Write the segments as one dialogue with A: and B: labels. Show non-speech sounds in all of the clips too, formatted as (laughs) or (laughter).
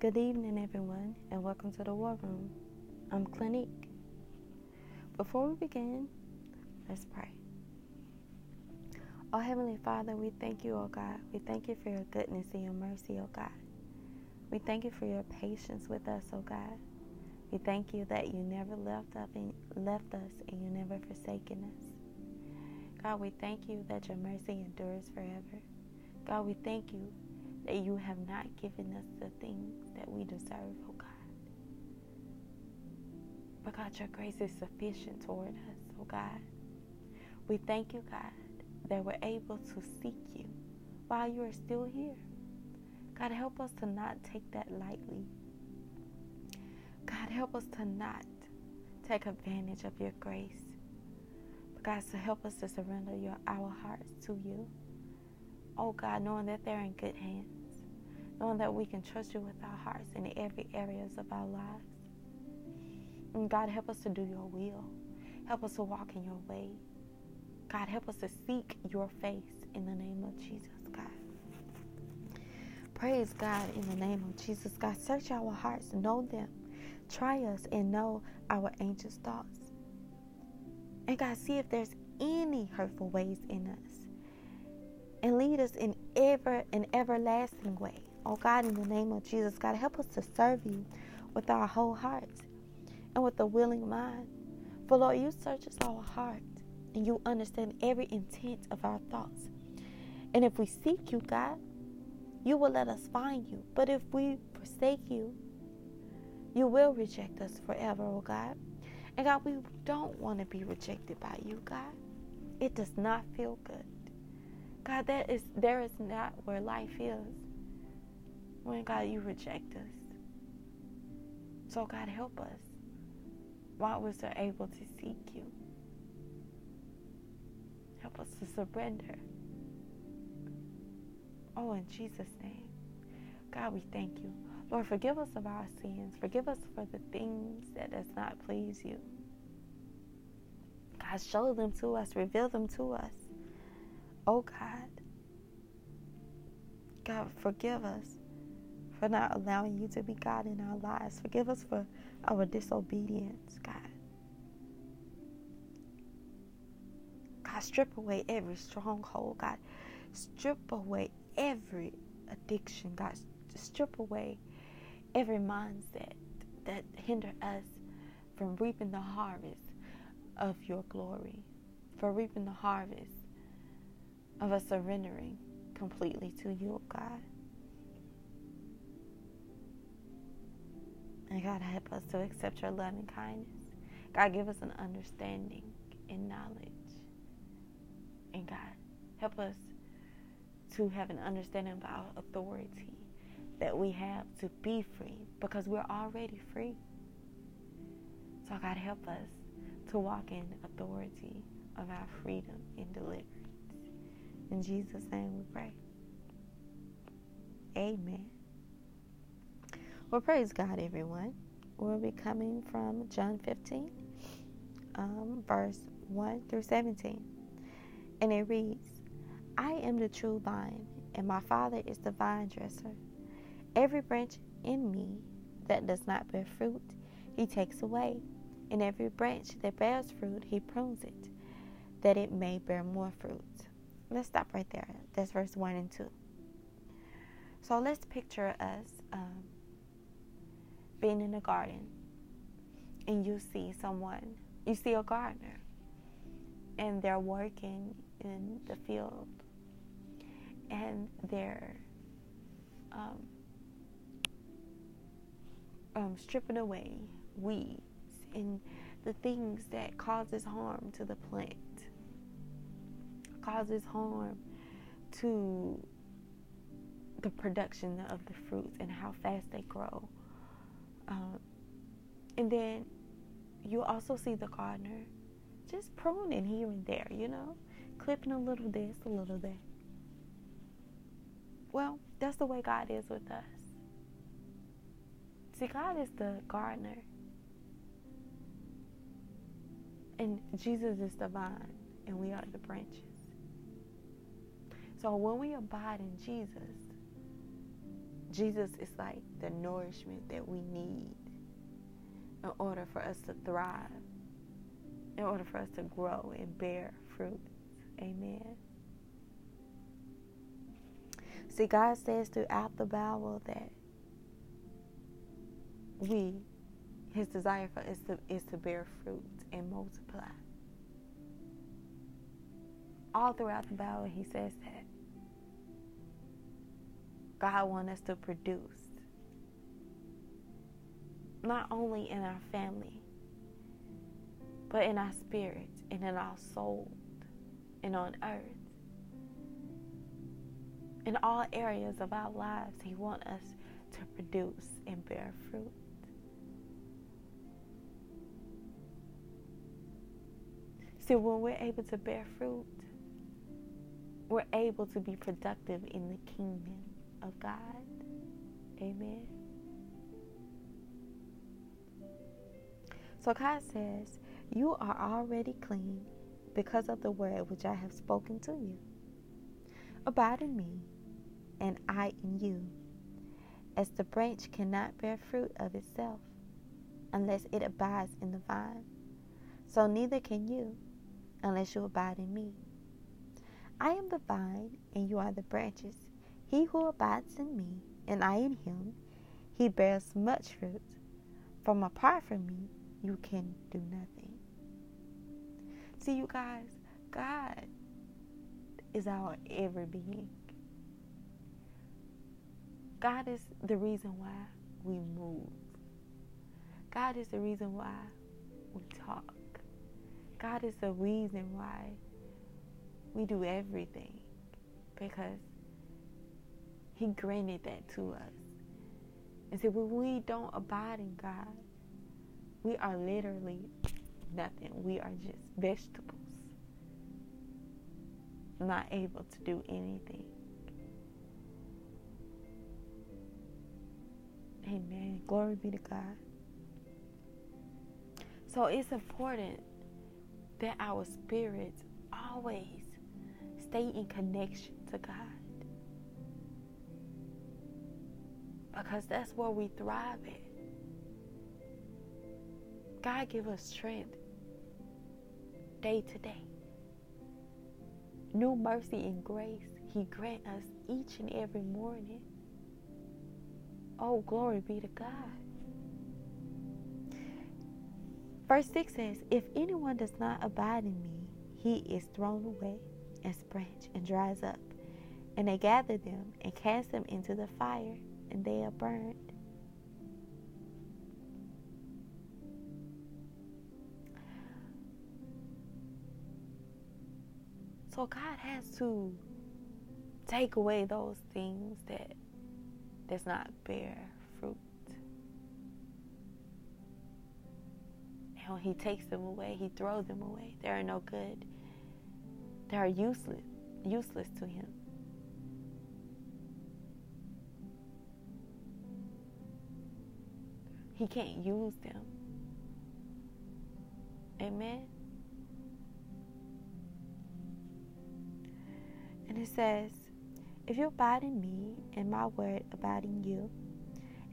A: Good evening, everyone, and welcome to the War Room. I'm Clinique. Before we begin, let's pray. Oh, Heavenly Father, we thank you, oh God. We thank you for your goodness and your mercy, oh God. We thank you for your patience with us, oh God. We thank you that you never left, up and left us and you never forsaken us. God, we thank you that your mercy endures forever. God, we thank you that you have not given us the things that we deserve, oh God. But God, your grace is sufficient toward us, oh God. We thank you, God, that we're able to seek you while you are still here. God, help us to not take that lightly. God, help us to not take advantage of your grace. But God, so help us to surrender your, our hearts to you. Oh God, knowing that they're in good hands, knowing that we can trust you with our hearts in every areas of our lives. And God, help us to do your will. Help us to walk in your way. God, help us to seek your face in the name of Jesus, God. Praise God in the name of Jesus, God. Search our hearts, know them. Try us and know our anxious thoughts. And God, see if there's any hurtful ways in us. And lead us in ever and everlasting way. Oh God, in the name of Jesus, God, help us to serve you with our whole hearts and with a willing mind. For Lord, you search us our heart and you understand every intent of our thoughts. And if we seek you, God, you will let us find you. But if we forsake you, you will reject us forever, oh God. And God, we don't want to be rejected by you, God. It does not feel good. God, that is there is not where life is. When God you reject us. So God help us while we're able to seek you. Help us to surrender. Oh, in Jesus' name. God, we thank you. Lord, forgive us of our sins. Forgive us for the things that does not please you. God, show them to us. Reveal them to us. Oh, God. God, forgive us for not allowing you to be God in our lives. Forgive us for our disobedience, God. God, strip away every stronghold, God. Strip away every addiction, God. Strip away every mindset that hinder us from reaping the harvest of your glory, for reaping the harvest of us surrendering completely to you, God. And God, help us to accept your love and kindness. God, give us an understanding and knowledge. And God, help us to have an understanding of our authority that we have to be free because we're already free. So, God, help us to walk in authority of our freedom and deliverance. In Jesus' name we pray. Amen. Well, praise God, everyone. We'll be coming from John 15, um, verse 1 through 17. And it reads I am the true vine, and my Father is the vine dresser. Every branch in me that does not bear fruit, he takes away. And every branch that bears fruit, he prunes it, that it may bear more fruit. Let's stop right there. That's verse 1 and 2. So let's picture us um, being in a garden and you see someone, you see a gardener, and they're working in the field and they're um, um, stripping away weeds and the things that causes harm to the plant, causes harm to the production of the fruits and how fast they grow. Um, and then you also see the gardener just pruning here and there, you know, clipping a little this, a little that. Well, that's the way God is with us. See, God is the gardener, and Jesus is the vine, and we are the branches. So when we abide in Jesus, Jesus is like the nourishment that we need in order for us to thrive, in order for us to grow and bear fruit. Amen. See, God says throughout the Bible that we, His desire for us to, is to bear fruit and multiply. All throughout the Bible, He says that. God wants us to produce, not only in our family, but in our spirit and in our soul and on earth in all areas of our lives. He wants us to produce and bear fruit. See, when we're able to bear fruit, we're able to be productive in the kingdom of God. Amen. So God says, You are already clean because of the word which I have spoken to you. Abide in me, and I in you. As the branch cannot bear fruit of itself unless it abides in the vine, so neither can you unless you abide in me. I am the vine, and you are the branches. He who abides in me, and I in him, he bears much fruit. From apart from me, you can do nothing. See, you guys, God is our every being. God is the reason why we move. God is the reason why we talk. God is the reason why we do everything because He granted that to us. And so when we don't abide in God, we are literally nothing. We are just vegetables, not able to do anything. Amen. Glory be to God. So it's important that our spirits always stay in connection to God. Because that's where we thrive at. God give us strength day to day. New mercy and grace He grant us each and every morning. Oh, glory be to God. Verse 6 says, If anyone does not abide in me, he is thrown away as branch and dries up. And they gather them and cast them into the fire, and they are burned. So God has to take away those things that does not bear fruit. And when he takes them away, he throws them away. They are no good. They are useless, useless to him. He can't use them. Amen. And it says, if you abide in me and my word abide in you,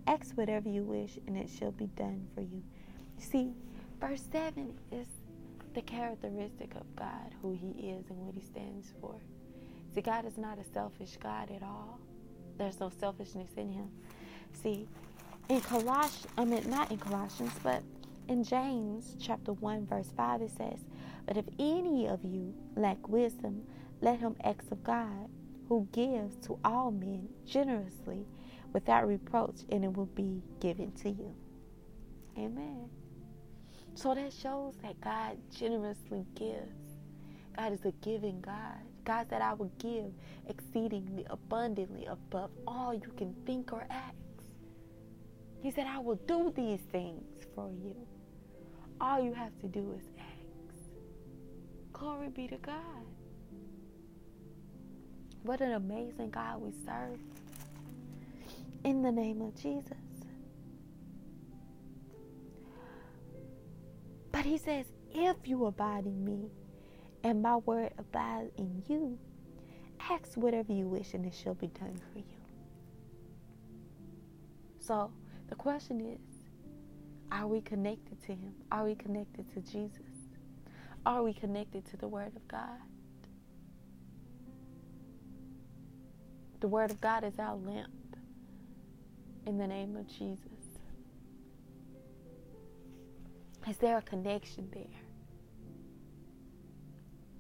A: ask whatever you wish and it shall be done for you. See, verse 7 is the characteristic of God, who He is and what He stands for. See, God is not a selfish God at all. There's no selfishness in Him. See, in Colossians, I mean, not in Colossians, but in James chapter 1, verse 5, it says, But if any of you lack wisdom, let him ask of God who gives to all men generously without reproach, and it will be given to you. Amen. So that shows that God generously gives. God is a giving God. God said, I will give exceedingly abundantly above all you can think or ask. He said, I will do these things for you. All you have to do is ask. Glory be to God. What an amazing God we serve. In the name of Jesus. But he says, if you abide in me and my word abides in you, ask whatever you wish and it shall be done for you. So the question is are we connected to Him? Are we connected to Jesus? Are we connected to the Word of God? The Word of God is our lamp in the name of Jesus. Is there a connection there?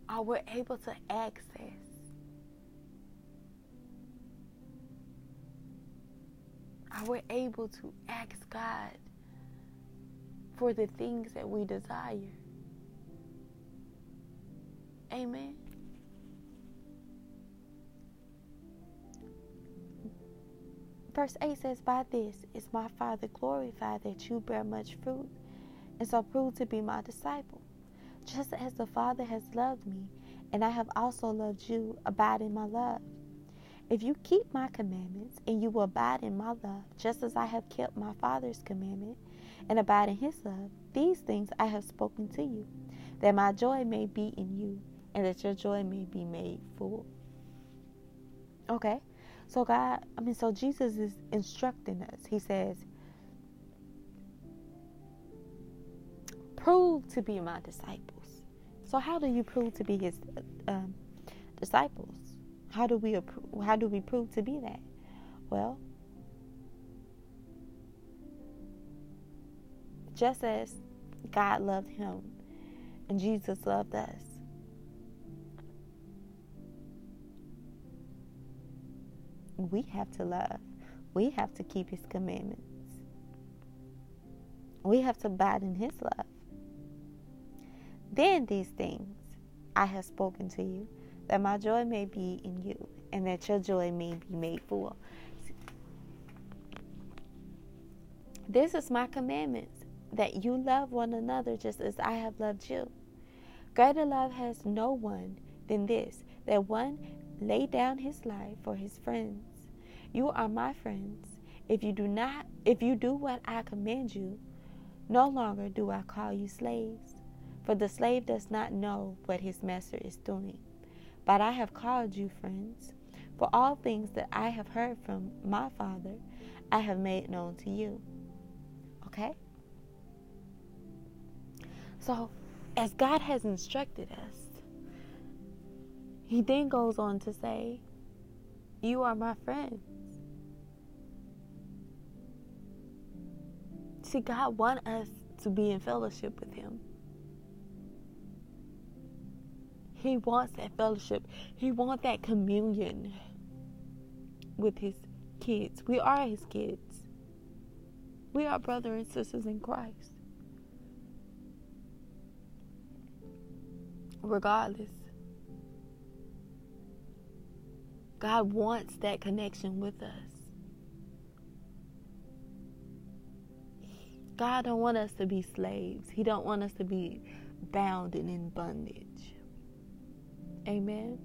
A: Are we able to access Are we able to ask God for the things that we desire? Amen. Verse 8 says, By this is my Father glorified that you bear much fruit, and so prove to be my disciple. Just as the Father has loved me, and I have also loved you, abide in my love. If you keep my commandments and you will abide in my love, just as I have kept my Father's commandment and abide in his love, these things I have spoken to you, that my joy may be in you and that your joy may be made full. Okay? So, God, I mean, so Jesus is instructing us. He says, prove to be my disciples. So, how do you prove to be his um, disciples? How do we how do we prove to be that? Well, just as God loved him and Jesus loved us. We have to love. We have to keep his commandments. We have to abide in his love. Then these things I have spoken to you that my joy may be in you, and that your joy may be made full. This is my commandment that you love one another just as I have loved you. Greater love has no one than this, that one lay down his life for his friends. You are my friends if you do not if you do what I command you. No longer do I call you slaves, for the slave does not know what his master is doing. But I have called you friends, for all things that I have heard from my Father, I have made known to you. Okay? So, as God has instructed us, He then goes on to say, You are my friends. See, God wants us to be in fellowship with Him. He wants that fellowship. He wants that communion with his kids. We are his kids. We are brothers and sisters in Christ. Regardless, God wants that connection with us. God don't want us to be slaves. He don't want us to be bound and in bondage. Amen.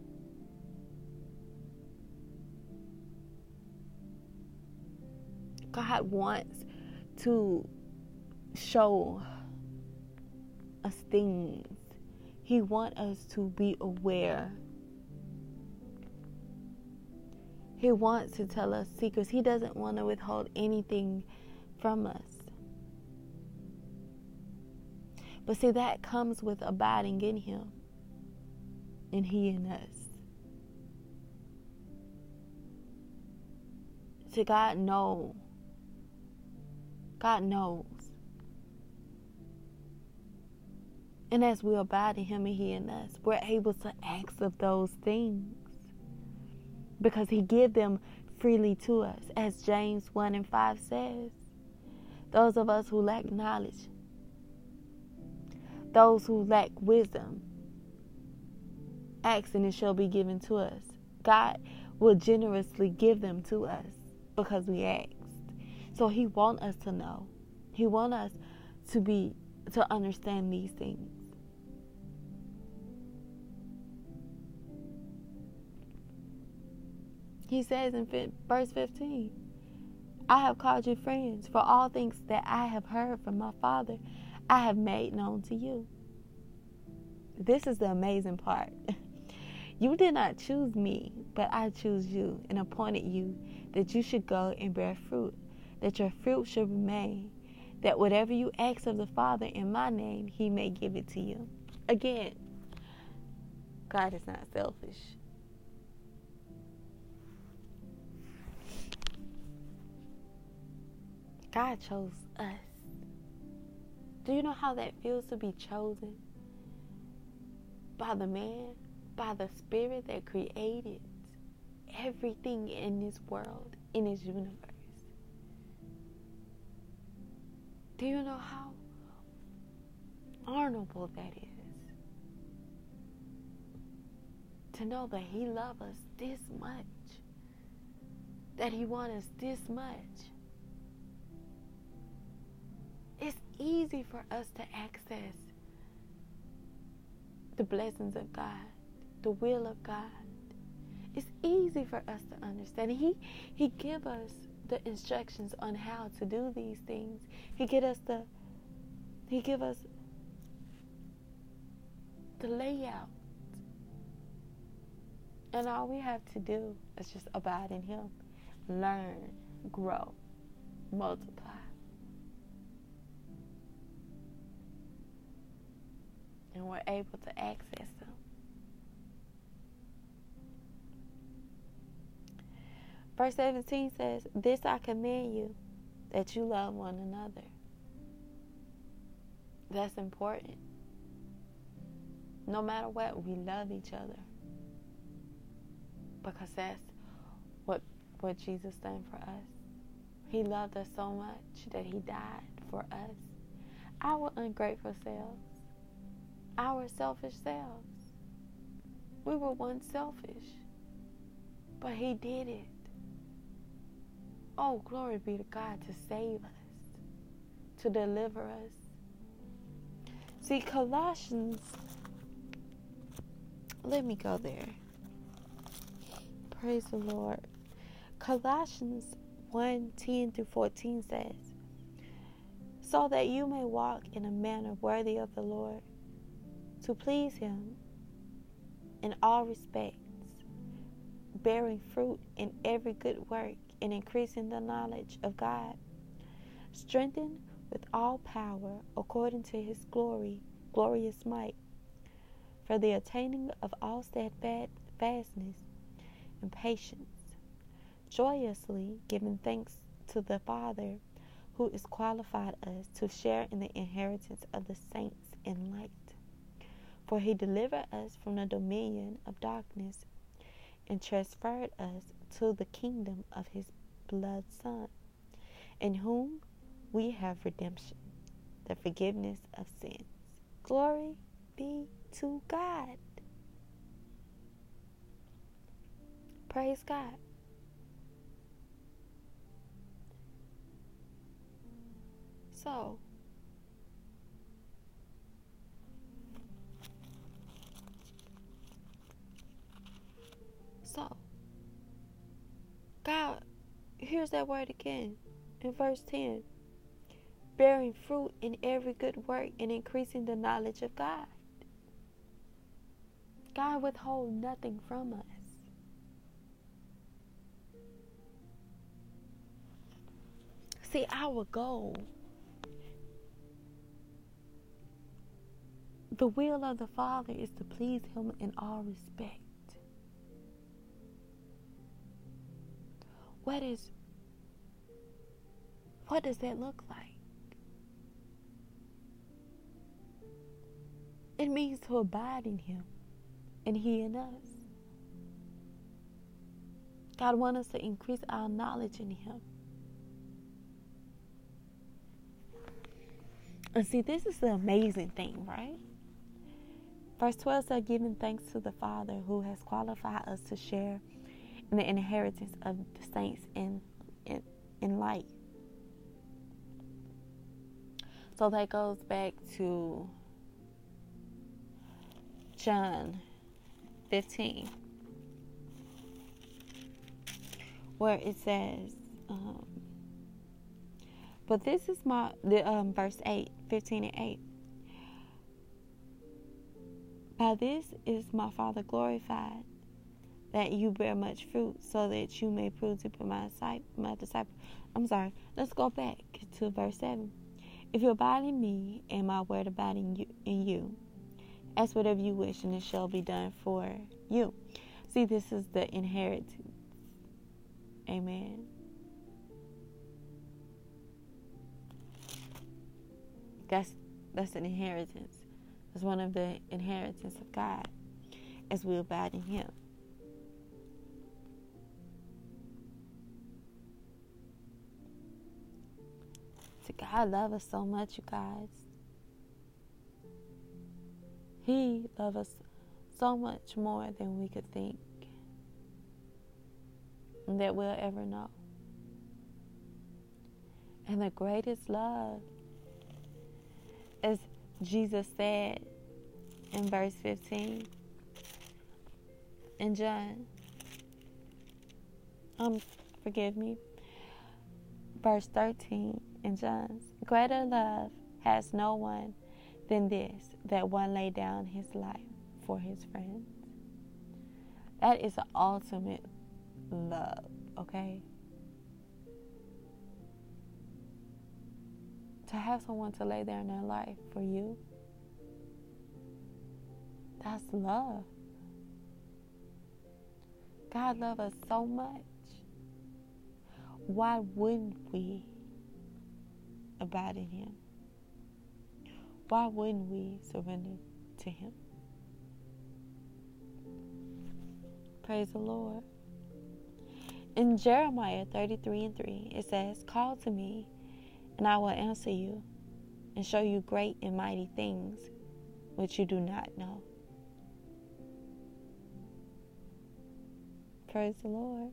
A: God wants to show us things. He wants us to be aware. He wants to tell us secrets. He doesn't want to withhold anything from us. But see, that comes with abiding in Him and He in us. To God know. God knows. And as we abide in Him and He in us, we're able to ask of those things. Because He give them freely to us. As James 1 and 5 says. Those of us who lack knowledge, those who lack wisdom, ask and it shall be given to us. God will generously give them to us because we asked. So he want us to know. He want us to be to understand these things. He says in verse 15, I have called you friends, for all things that I have heard from my Father, I have made known to you. This is the amazing part. (laughs) You did not choose me, but I choose you and appointed you that you should go and bear fruit, that your fruit should remain, that whatever you ask of the Father in my name, he may give it to you. Again, God is not selfish. God chose us. Do you know how that feels to be chosen by the man, by the spirit that created everything in this world, in this universe? Do you know how honorable that is? To know that He loves us this much, that He wants us this much. It's easy for us to access the blessings of God, the will of God. It's easy for us to understand. He He give us the instructions on how to do these things. He give us the He give us the layout. And all we have to do is just abide in Him, learn, grow, multiply. And we're able to access them. Verse 17 says, This I command you, that you love one another. That's important. No matter what, we love each other. Because that's what, what Jesus done for us. He loved us so much that he died for us. Our ungrateful selves, our selfish selves. We were once selfish, but he did it. Oh, glory be to God to save us, to deliver us. See, Colossians, let me go there. Praise the Lord. Colossians 1 10 through 14 says, So that you may walk in a manner worthy of the Lord, to please Him in all respects, bearing fruit in every good work and increasing the knowledge of God, strengthened with all power according to his glory, glorious might, for the attaining of all steadfastness and patience, joyously giving thanks to the Father who has qualified us to share in the inheritance of the saints in light. For he delivered us from the dominion of darkness and transferred us to the kingdom of his blood Son, in whom we have redemption, the forgiveness of sins. Glory be to God. Praise God. So, here's that word again in verse 10 bearing fruit in every good work and increasing the knowledge of God. God withhold nothing from us. See, our goal, the will of the Father is to please Him in all respect. What is what does that look like? It means to abide in him and he in us. God wants us to increase our knowledge in him. And see, this is the amazing thing, right? Verse 12 says, giving thanks to the Father who has qualified us to share in the inheritance of the saints in, in, in light. So that goes back to John 15, where it says, um, but this is my, the um, verse 8, 15 and 8. By this is my Father glorified that you bear much fruit, so that you may prove to be my disciple. I'm sorry. Let's go back to verse seven. If you abide in me, and my word abide in you, in you, ask whatever you wish, and it shall be done for you. See, this is the inheritance. Amen. That's that's an inheritance. It's one of the inheritance of God as we abide in Him. So God loves us so much, you guys. He loves us so much more than we could think that we'll ever know. And the greatest love, as Jesus said in verse 15 in John, um, forgive me, verse 13 in John's, greater love has no one than this, that one lay down his life for his friends. That is the ultimate love, okay? To have someone to lay in their life for you, that's love. God loves us so much. Why wouldn't we abide in Him? Why wouldn't we surrender to Him? Praise the Lord. In Jeremiah 33 and 3, it says, Call to me, and I will answer you, and show you great and mighty things which you do not know. Praise the Lord.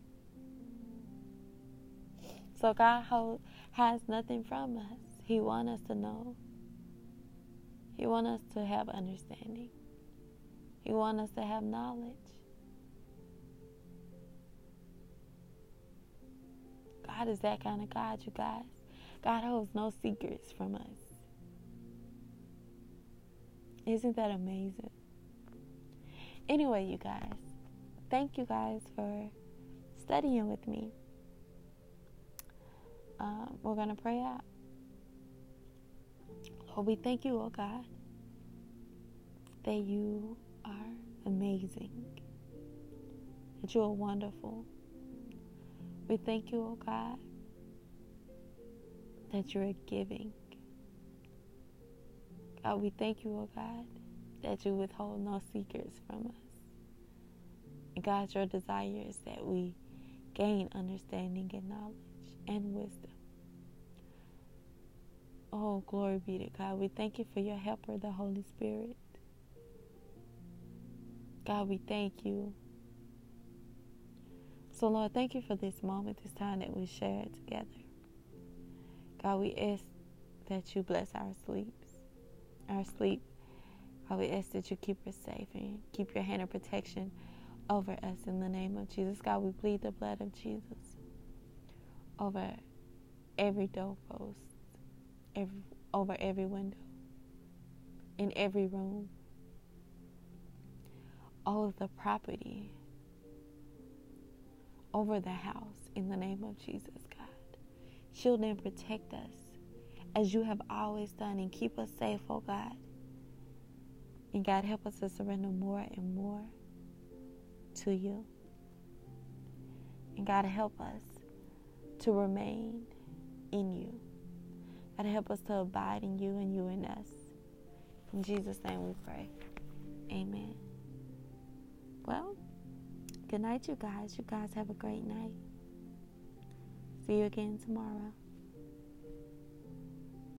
A: So God has nothing from us. He wants us to know. He wants us to have understanding. He wants us to have knowledge. God is that kind of God, you guys. God holds no secrets from us. Isn't that amazing? Anyway, you guys, thank you guys for studying with me. Um, we're going to pray out. Lord, we thank you, oh God, that you are amazing, that you are wonderful we thank you, oh God, that you're giving. God, we thank you, oh God, that you withhold no secrets from us. And God, your desire is that we gain understanding and knowledge and wisdom. Oh, glory be to God. We thank you for your helper, the Holy Spirit. God, we thank you so, Lord, thank you for this moment, this time that we shared together. God, we ask that you bless our sleeps, our sleep. God, we ask that you keep us safe and keep your hand of protection over us in the name of Jesus. God, we plead the blood of Jesus over every doorpost, every, over every window, in every room, all of the property over the house in the name of Jesus, God. Shield and protect us as you have always done and keep us safe, oh God. And God, help us to surrender more and more to you. And God, help us to remain in you. God, help us to abide in you and you in us. In Jesus' name we pray. Amen. Well, Good night, you guys. You guys have a great night. See you again tomorrow.